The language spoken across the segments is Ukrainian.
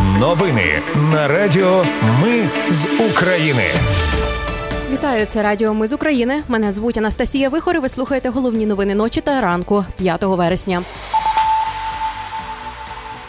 Новини на Радіо Ми з України. Вітаю, це Радіо Ми з України. Мене звуть Анастасія Вихор. і Ви слухаєте головні новини ночі та ранку 5 вересня.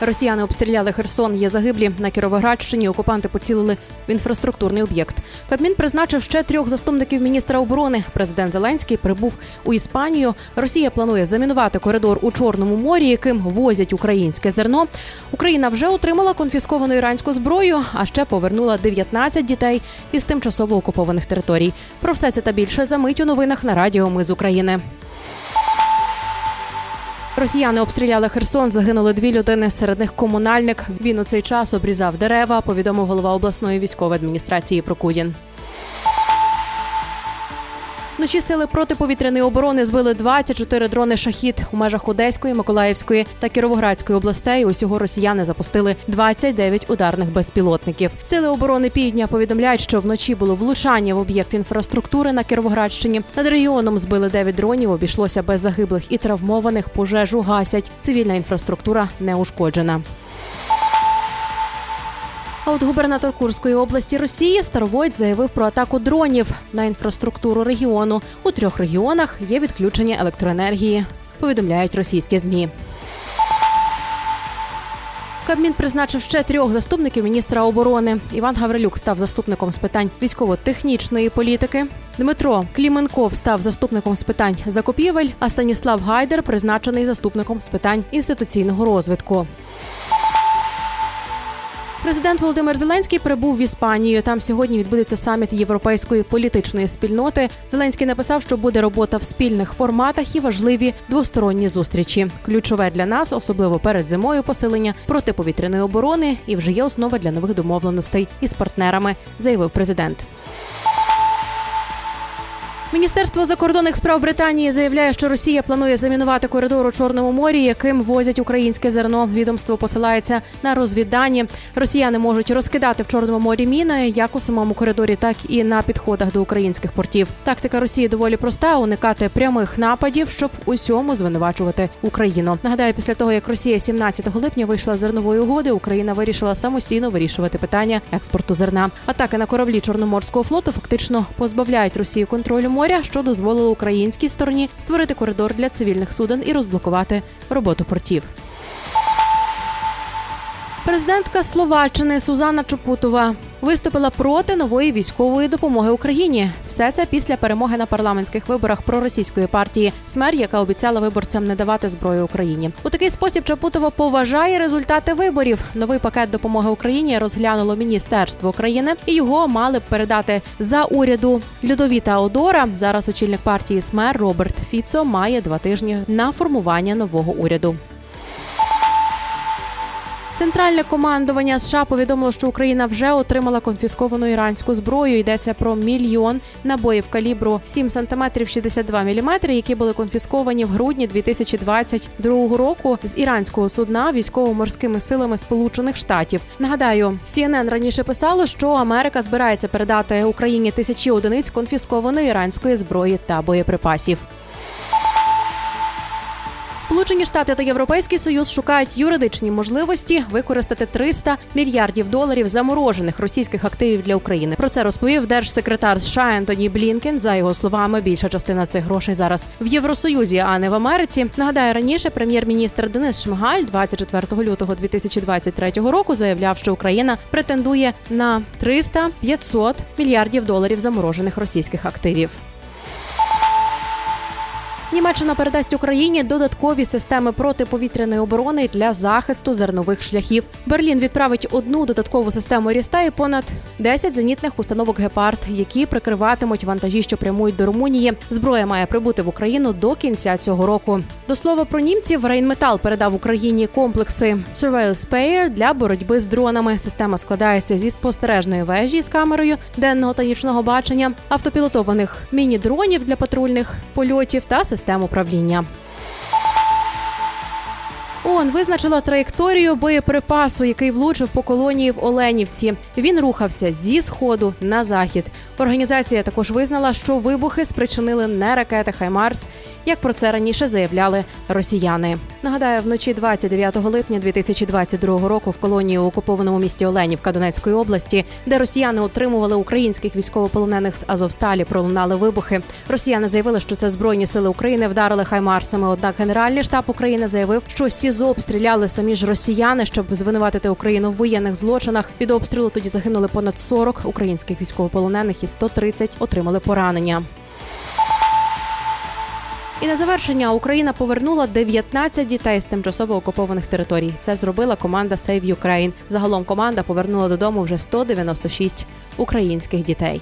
Росіяни обстріляли Херсон. Є загиблі на Кіровоградщині. Окупанти поцілили в інфраструктурний об'єкт. Кабмін призначив ще трьох заступників міністра оборони. Президент Зеленський прибув у Іспанію. Росія планує замінувати коридор у Чорному морі, яким возять українське зерно. Україна вже отримала конфісковану іранську зброю, а ще повернула 19 дітей із тимчасово окупованих територій. Про все це та більше за мить у новинах на Радіо Ми з України. Росіяни обстріляли Херсон. Загинули дві людини. Серед них комунальник. Він у цей час обрізав дерева. Повідомив голова обласної військової адміністрації Прокудін. Вночі сили протиповітряної оборони збили 24 дрони шахід у межах Одеської, Миколаївської та Кіровоградської областей. Усього росіяни запустили 29 ударних безпілотників. Сили оборони Півдня повідомляють, що вночі було влучання в об'єкт інфраструктури на Кіровоградщині. Над регіоном збили 9 дронів. Обійшлося без загиблих і травмованих. Пожежу гасять. Цивільна інфраструктура не ушкоджена. А от губернатор Курської області Росії Старовойт заявив про атаку дронів на інфраструктуру регіону. У трьох регіонах є відключення електроенергії. Повідомляють російські змі. Кабмін призначив ще трьох заступників міністра оборони. Іван Гаврилюк став заступником з питань військово-технічної політики. Дмитро Кліменков став заступником з питань закупівель. А Станіслав Гайдер призначений заступником з питань інституційного розвитку. Президент Володимир Зеленський прибув в Іспанію. Там сьогодні відбудеться саміт європейської політичної спільноти. Зеленський написав, що буде робота в спільних форматах і важливі двосторонні зустрічі. Ключове для нас, особливо перед зимою, посилення протиповітряної оборони, і вже є основа для нових домовленостей із партнерами, заявив президент. Міністерство закордонних справ Британії заявляє, що Росія планує замінувати коридор у Чорному морі, яким возять українське зерно. Відомство посилається на розвіддані. Росіяни можуть розкидати в Чорному морі міни як у самому коридорі, так і на підходах до українських портів. Тактика Росії доволі проста: уникати прямих нападів, щоб усьому звинувачувати Україну. Нагадаю, після того як Росія 17 липня вийшла з зернової угоди, Україна вирішила самостійно вирішувати питання експорту зерна. Атаки на кораблі Чорноморського флоту фактично позбавляють Росію контролю моря, що дозволило українській стороні створити коридор для цивільних суден і розблокувати роботу портів. Президентка Словаччини Сузана Чопутова виступила проти нової військової допомоги Україні. Все це після перемоги на парламентських виборах проросійської партії СМЕР, яка обіцяла виборцям не давати зброю Україні. У такий спосіб Чапутова поважає результати виборів. Новий пакет допомоги Україні розглянуло міністерство України, і його мали б передати за уряду Людовіта Одора. Зараз очільник партії СМЕР Роберт Фіцо має два тижні на формування нового уряду. Центральне командування США повідомило, що Україна вже отримала конфісковану іранську зброю. Йдеться про мільйон набоїв калібру 7 см 62 мм, які були конфісковані в грудні 2022 року з іранського судна військово-морськими силами Сполучених Штатів. Нагадаю, CNN раніше писало, що Америка збирається передати Україні тисячі одиниць конфіскованої іранської зброї та боєприпасів. Сполучені Штати та Європейський Союз шукають юридичні можливості використати 300 мільярдів доларів заморожених російських активів для України. Про це розповів держсекретар США Ентоні Блінкен. За його словами, більша частина цих грошей зараз в Євросоюзі, а не в Америці. Нагадаю, раніше прем'єр-міністр Денис Шмигаль 24 лютого 2023 року заявляв, що Україна претендує на 300-500 мільярдів доларів заморожених російських активів. Німеччина передасть Україні додаткові системи протиповітряної оборони для захисту зернових шляхів. Берлін відправить одну додаткову систему ріста і понад 10 зенітних установок гепард, які прикриватимуть вантажі, що прямують до Румунії. Зброя має прибути в Україну до кінця цього року. До слова про німців Рейнметал передав Україні комплекси Surveil Spear для боротьби з дронами. Система складається зі спостережної вежі з камерою денного та нічного бачення, автопілотованих міні-дронів для патрульних польотів та систем управління. У ООН визначила траєкторію боєприпасу, який влучив по колонії в Оленівці. Він рухався зі сходу на захід. Організація також визнала, що вибухи спричинили не ракети Хаймарс, як про це раніше заявляли росіяни. Нагадаю, вночі 29 липня 2022 року в колонії у окупованому місті Оленівка Донецької області, де росіяни утримували українських військовополонених з Азовсталі, пролунали вибухи. Росіяни заявили, що це збройні сили України вдарили хаймарсами. Однак Генеральний штаб України заявив, що СІЗО обстріляли самі ж росіяни, щоб звинуватити Україну в воєнних злочинах. Від обстрілу тоді загинули понад 40 українських військовополонених і 130 отримали поранення. І на завершення Україна повернула 19 дітей з тимчасово окупованих територій. Це зробила команда Save Ukraine. Загалом команда повернула додому вже 196 українських дітей.